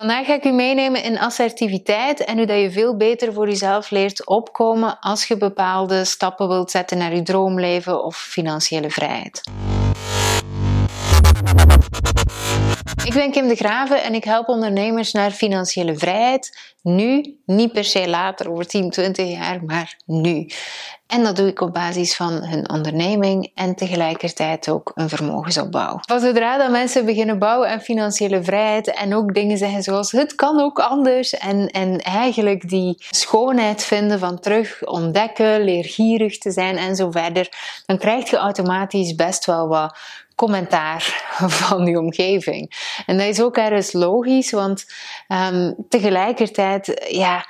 Vandaag ga ik u meenemen in assertiviteit en hoe dat je veel beter voor jezelf leert opkomen als je bepaalde stappen wilt zetten naar je droomleven of financiële vrijheid. Ik ben Kim de Graven en ik help ondernemers naar financiële vrijheid. Nu, niet per se later, over 10, 20 jaar, maar nu. En dat doe ik op basis van hun onderneming en tegelijkertijd ook een vermogensopbouw. Van zodra dat mensen beginnen bouwen aan financiële vrijheid en ook dingen zeggen zoals het kan ook anders en, en eigenlijk die schoonheid vinden van terug ontdekken, leergierig te zijn en zo verder, dan krijg je automatisch best wel wat commentaar van die omgeving. En dat is ook ergens logisch, want um, tegelijkertijd, ja,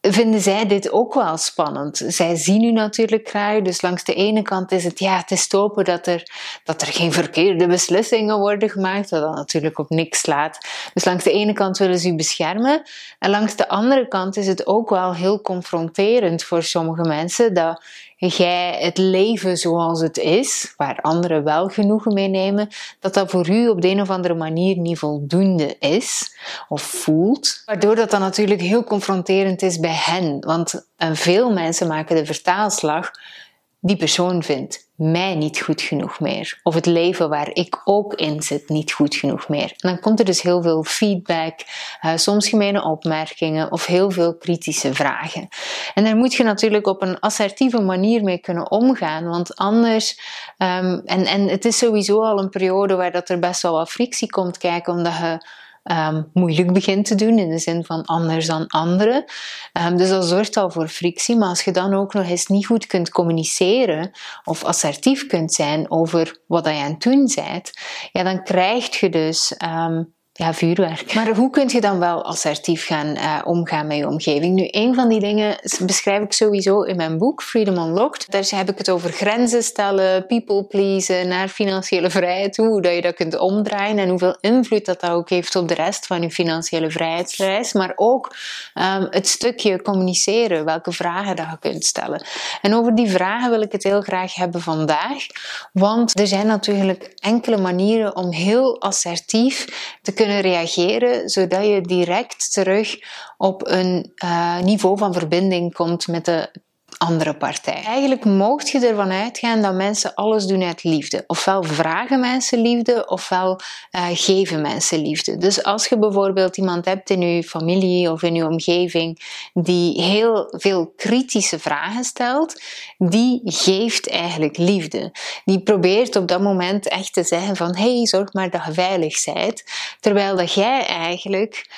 vinden zij dit ook wel spannend. Zij zien u natuurlijk graag, dus langs de ene kant is het ja, het is dat er, dat er geen verkeerde beslissingen worden gemaakt, wat dan natuurlijk op niks slaat. Dus langs de ene kant willen ze u beschermen, en langs de andere kant is het ook wel heel confronterend voor sommige mensen dat jij het leven zoals het is, waar anderen wel genoegen mee nemen, dat dat voor u op de een of andere manier niet voldoende is of voelt. Waardoor dat dan natuurlijk heel confronterend is bij hen. Want veel mensen maken de vertaalslag die persoon vindt mij niet goed genoeg meer. Of het leven waar ik ook in zit niet goed genoeg meer. En dan komt er dus heel veel feedback, uh, soms gemene opmerkingen of heel veel kritische vragen. En daar moet je natuurlijk op een assertieve manier mee kunnen omgaan, want anders, um, en, en het is sowieso al een periode waar dat er best wel wat frictie komt kijken, omdat je um, moeilijk begint te doen, in de zin van anders dan anderen. Um, dus dat zorgt al voor frictie, maar als je dan ook nog eens niet goed kunt communiceren of assertief kunt zijn over wat je aan het doen bent, ja, dan krijg je dus um, ja, vuurwerk. Maar hoe kun je dan wel assertief gaan uh, omgaan met je omgeving? Nu, een van die dingen beschrijf ik sowieso in mijn boek Freedom Unlocked. Daar heb ik het over grenzen stellen, people pleasen, naar financiële vrijheid toe, hoe dat je dat kunt omdraaien en hoeveel invloed dat, dat ook heeft op de rest van je financiële vrijheidsreis. Maar ook um, het stukje communiceren, welke vragen dat je kunt stellen. En over die vragen wil ik het heel graag hebben vandaag, want er zijn natuurlijk enkele manieren om heel assertief te kunnen reageren, zodat je direct terug op een uh, niveau van verbinding komt met de andere partij. Eigenlijk mocht je ervan uitgaan dat mensen alles doen uit liefde. Ofwel vragen mensen liefde, ofwel uh, geven mensen liefde. Dus als je bijvoorbeeld iemand hebt in je familie of in je omgeving die heel veel kritische vragen stelt, die geeft eigenlijk liefde. Die probeert op dat moment echt te zeggen van hey, zorg maar dat je veilig bent. Terwijl dat jij eigenlijk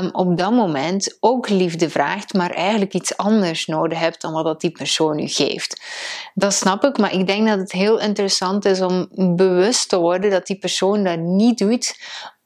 um, op dat moment ook liefde vraagt, maar eigenlijk iets anders nodig hebt dan wat dat die persoon u geeft. Dat snap ik, maar ik denk dat het heel interessant is om bewust te worden dat die persoon dat niet doet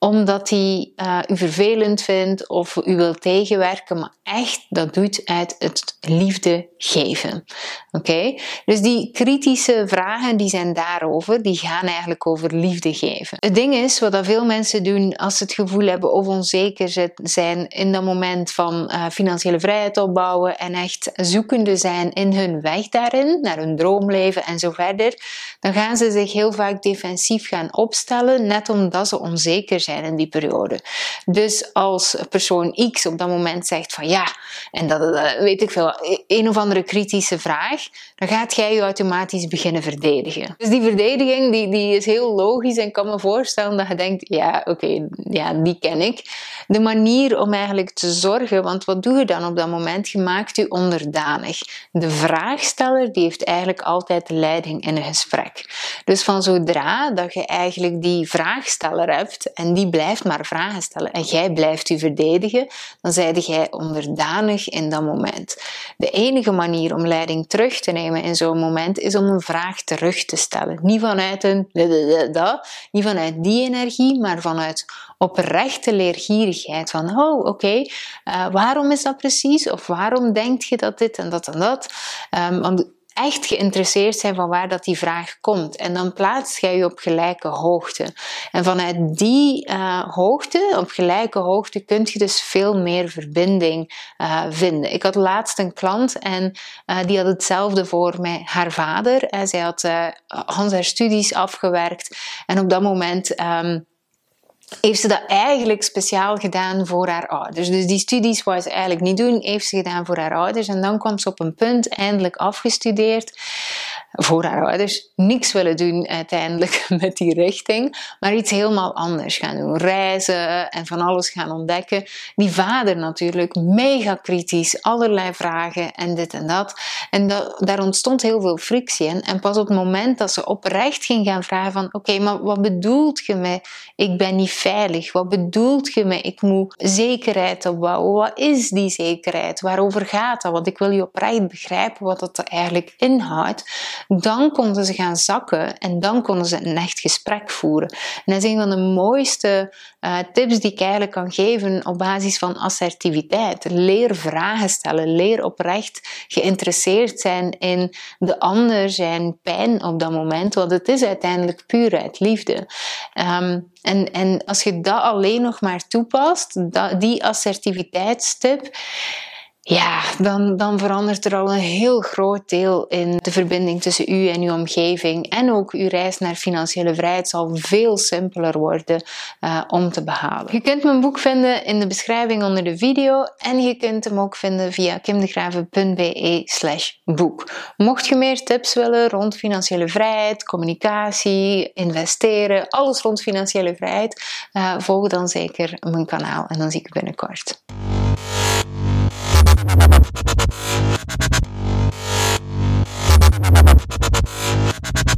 omdat hij uh, u vervelend vindt of u wil tegenwerken, maar echt dat doet uit het liefde geven. Oké? Dus die kritische vragen die zijn daarover, die gaan eigenlijk over liefde geven. Het ding is, wat veel mensen doen als ze het gevoel hebben of onzeker zijn in dat moment van uh, financiële vrijheid opbouwen en echt zoekende zijn in hun weg daarin, naar hun droomleven en zo verder, dan gaan ze zich heel vaak defensief gaan opstellen, net omdat ze onzeker zijn in die periode. Dus als persoon X op dat moment zegt van ja, en dat, weet ik veel, een of andere kritische vraag, dan gaat jij je automatisch beginnen verdedigen. Dus die verdediging die, die is heel logisch en kan me voorstellen dat je denkt, ja oké, ja, die ken ik. De manier om eigenlijk te zorgen, want wat doe je dan op dat moment? Je maakt je onderdanig. De vraagsteller die heeft eigenlijk altijd de leiding in een gesprek. Dus van zodra dat je eigenlijk die vraagsteller hebt en die die blijft maar vragen stellen en jij blijft je verdedigen, dan zijde jij onderdanig in dat moment. De enige manier om leiding terug te nemen in zo'n moment is om een vraag terug te stellen. Niet vanuit een dat, niet vanuit die energie, maar vanuit oprechte leergierigheid. Van, oh, oké, eh, waarom is dat precies? Of waarom denk je dat dit en dat en dat? Um, echt geïnteresseerd zijn van waar dat die vraag komt. En dan plaats jij je op gelijke hoogte. En vanuit die uh, hoogte, op gelijke hoogte, kun je dus veel meer verbinding uh, vinden. Ik had laatst een klant en uh, die had hetzelfde voor mij, haar vader. zij had Hans haar studies afgewerkt en op dat moment um, heeft ze dat eigenlijk speciaal gedaan voor haar ouders. Dus die studies wou ze eigenlijk niet doen, heeft ze gedaan voor haar ouders. En dan kwam ze op een punt, eindelijk afgestudeerd, voor haar ouders niks willen doen uiteindelijk met die richting, maar iets helemaal anders gaan doen. Reizen en van alles gaan ontdekken. Die vader natuurlijk, mega kritisch, allerlei vragen en dit en dat. En daar ontstond heel veel frictie in. En pas op het moment dat ze oprecht ging gaan vragen van, oké, maar wat bedoelt je met ik ben niet veilig? Wat bedoelt je met ik moet zekerheid opbouwen? Wat is die zekerheid? Waarover gaat dat? Want ik wil je oprecht begrijpen wat dat eigenlijk inhoudt dan konden ze gaan zakken en dan konden ze een echt gesprek voeren. En dat is een van de mooiste uh, tips die ik eigenlijk kan geven op basis van assertiviteit. Leer vragen stellen, leer oprecht geïnteresseerd zijn in de ander zijn pijn op dat moment, want het is uiteindelijk puur uit liefde. Um, en, en als je dat alleen nog maar toepast, dat, die assertiviteitstip, ja, dan, dan verandert er al een heel groot deel in de verbinding tussen u en uw omgeving. En ook uw reis naar financiële vrijheid zal veel simpeler worden uh, om te behalen. Je kunt mijn boek vinden in de beschrijving onder de video. En je kunt hem ook vinden via kimdegraven.be slash boek. Mocht je meer tips willen rond financiële vrijheid, communicatie, investeren, alles rond financiële vrijheid, uh, volg dan zeker mijn kanaal en dan zie ik je binnenkort. Thank you.